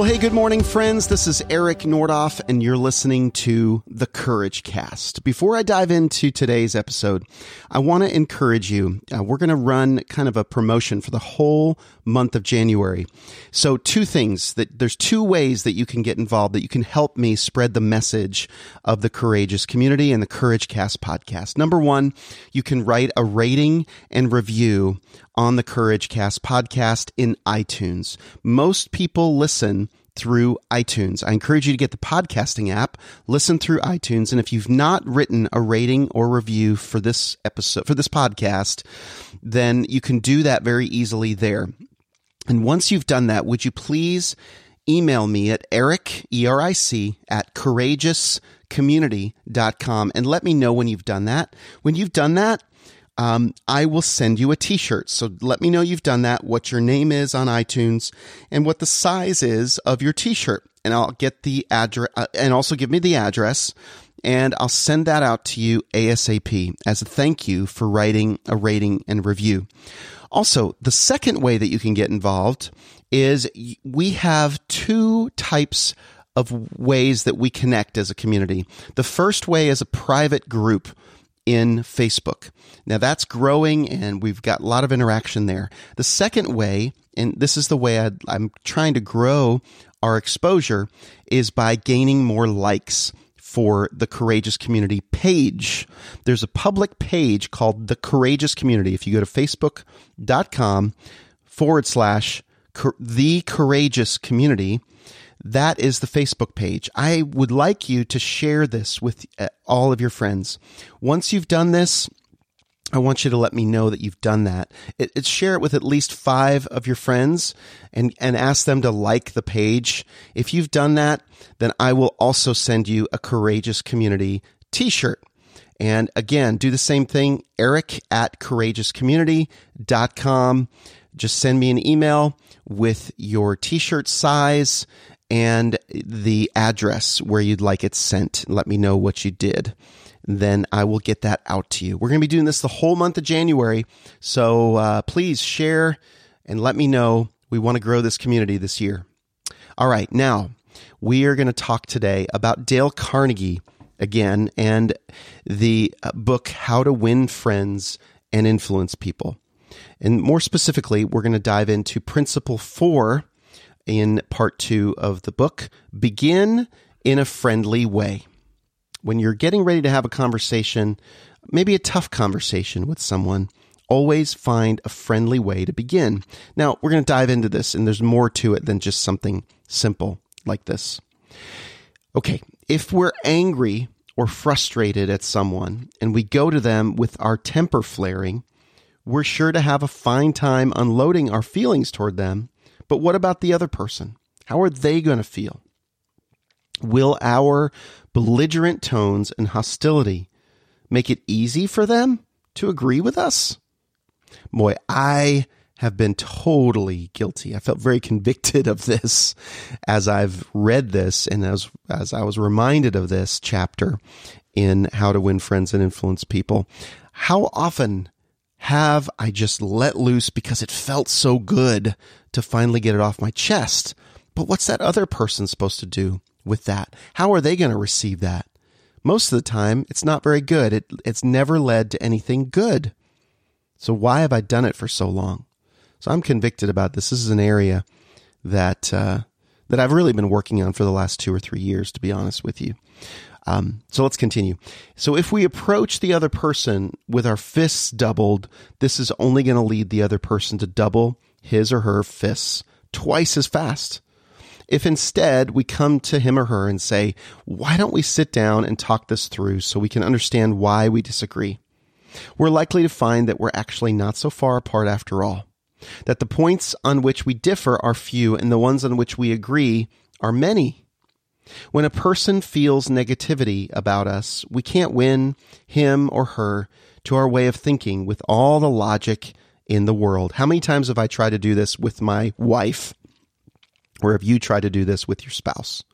Well, hey, good morning, friends. This is Eric Nordoff, and you're listening to the Courage Cast. Before I dive into today's episode, I want to encourage you. Uh, we're going to run kind of a promotion for the whole month of January. So, two things that there's two ways that you can get involved that you can help me spread the message of the courageous community and the Courage Cast podcast. Number one, you can write a rating and review on the Courage Cast podcast in iTunes. Most people listen through iTunes. I encourage you to get the podcasting app, listen through iTunes, and if you've not written a rating or review for this episode for this podcast, then you can do that very easily there. And once you've done that, would you please email me at eric, E-R-I-C, at courageouscommunity.com and let me know when you've done that. When you've done that, um, I will send you a t-shirt. So let me know you've done that, what your name is on iTunes, and what the size is of your t-shirt. And I'll get the address, uh, and also give me the address, and I'll send that out to you ASAP as a thank you for writing a rating and review. Also, the second way that you can get involved is we have two types of ways that we connect as a community. The first way is a private group in Facebook. Now that's growing and we've got a lot of interaction there. The second way, and this is the way i am trying to grow our exposure, is by gaining more likes for the Courageous Community page. There's a public page called The Courageous Community. If you go to facebook.com forward slash The Courageous Community, that is the Facebook page. I would like you to share this with uh, all of your friends. Once you've done this, I want you to let me know that you've done that. It, it, share it with at least five of your friends and, and ask them to like the page. If you've done that, then I will also send you a Courageous Community t-shirt. And again, do the same thing, eric at courageouscommunity.com. Just send me an email with your t-shirt size and the address where you'd like it sent. Let me know what you did. Then I will get that out to you. We're going to be doing this the whole month of January. So uh, please share and let me know. We want to grow this community this year. All right. Now we are going to talk today about Dale Carnegie again and the uh, book, How to Win Friends and Influence People. And more specifically, we're going to dive into principle four in part two of the book Begin in a Friendly Way. When you're getting ready to have a conversation, maybe a tough conversation with someone, always find a friendly way to begin. Now, we're going to dive into this, and there's more to it than just something simple like this. Okay, if we're angry or frustrated at someone and we go to them with our temper flaring, we're sure to have a fine time unloading our feelings toward them but what about the other person? How are they going to feel? Will our belligerent tones and hostility make it easy for them to agree with us? Boy, I have been totally guilty. I felt very convicted of this as I've read this and as, as I was reminded of this chapter in How to Win Friends and Influence People. How often have I just let loose because it felt so good to finally get it off my chest? But what's that other person supposed to do with that? How are they going to receive that? Most of the time, it's not very good. It, it's never led to anything good. So why have I done it for so long? So I'm convicted about this. This is an area that uh, that I've really been working on for the last two or three years, to be honest with you. Um, so let's continue. So if we approach the other person with our fists doubled, this is only going to lead the other person to double his or her fists twice as fast. If instead we come to him or her and say, why don't we sit down and talk this through so we can understand why we disagree? We're likely to find that we're actually not so far apart after all. That the points on which we differ are few and the ones on which we agree are many. When a person feels negativity about us, we can't win him or her to our way of thinking with all the logic in the world. How many times have I tried to do this with my wife? Or have you tried to do this with your spouse?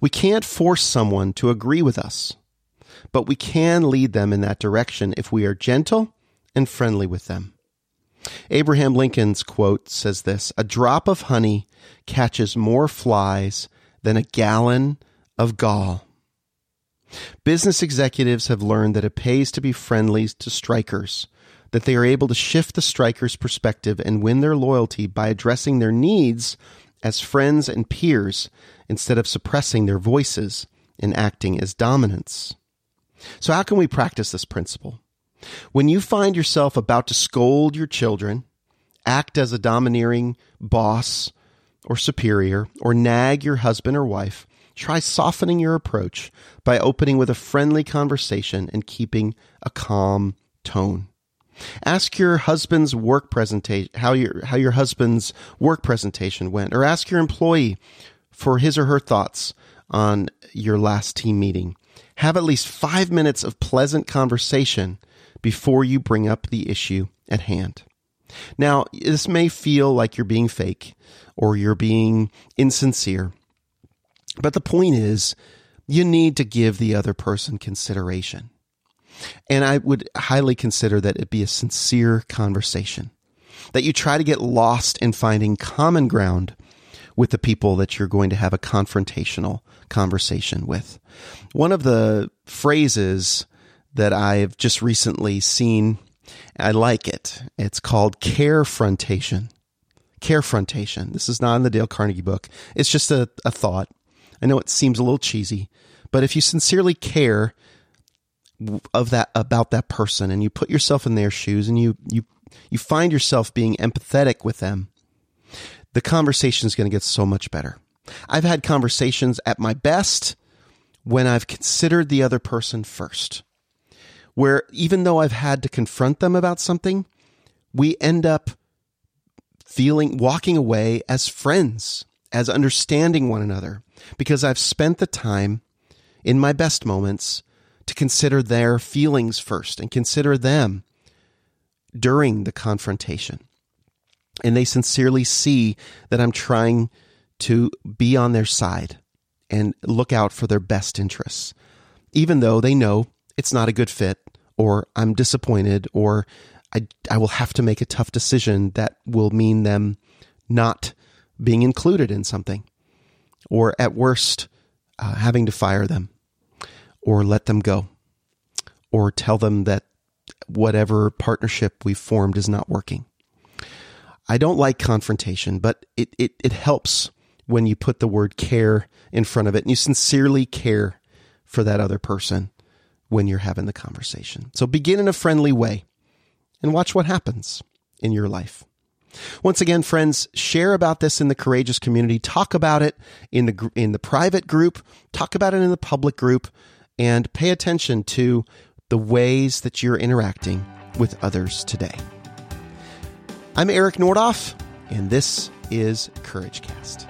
We can't force someone to agree with us, but we can lead them in that direction if we are gentle and friendly with them. Abraham Lincoln's quote says this A drop of honey catches more flies than a gallon of gall. Business executives have learned that it pays to be friendly to strikers, that they are able to shift the striker's perspective and win their loyalty by addressing their needs as friends and peers instead of suppressing their voices and acting as dominants. So, how can we practice this principle? When you find yourself about to scold your children, act as a domineering boss or superior, or nag your husband or wife, try softening your approach by opening with a friendly conversation and keeping a calm tone. Ask your husband's work presentation how your how your husband's work presentation went, or ask your employee for his or her thoughts on your last team meeting. Have at least five minutes of pleasant conversation before you bring up the issue at hand. Now, this may feel like you're being fake or you're being insincere, but the point is you need to give the other person consideration. And I would highly consider that it be a sincere conversation, that you try to get lost in finding common ground with the people that you're going to have a confrontational conversation with. One of the phrases that I've just recently seen, I like it. It's called carefrontation. Carefrontation. This is not in the Dale Carnegie book. It's just a, a thought. I know it seems a little cheesy, but if you sincerely care of that about that person and you put yourself in their shoes and you you you find yourself being empathetic with them the conversation is going to get so much better. I've had conversations at my best when i've considered the other person first where even though i've had to confront them about something we end up feeling walking away as friends as understanding one another because i've spent the time in my best moments to consider their feelings first and consider them during the confrontation. And they sincerely see that I'm trying to be on their side and look out for their best interests, even though they know it's not a good fit or I'm disappointed or I, I will have to make a tough decision that will mean them not being included in something or at worst uh, having to fire them or let them go or tell them that whatever partnership we've formed is not working. I don't like confrontation, but it, it, it helps when you put the word care in front of it and you sincerely care for that other person when you're having the conversation. So begin in a friendly way and watch what happens in your life. Once again, friends, share about this in the courageous community. Talk about it in the in the private group. Talk about it in the public group, and pay attention to the ways that you're interacting with others today. I'm Eric Nordoff, and this is CourageCast.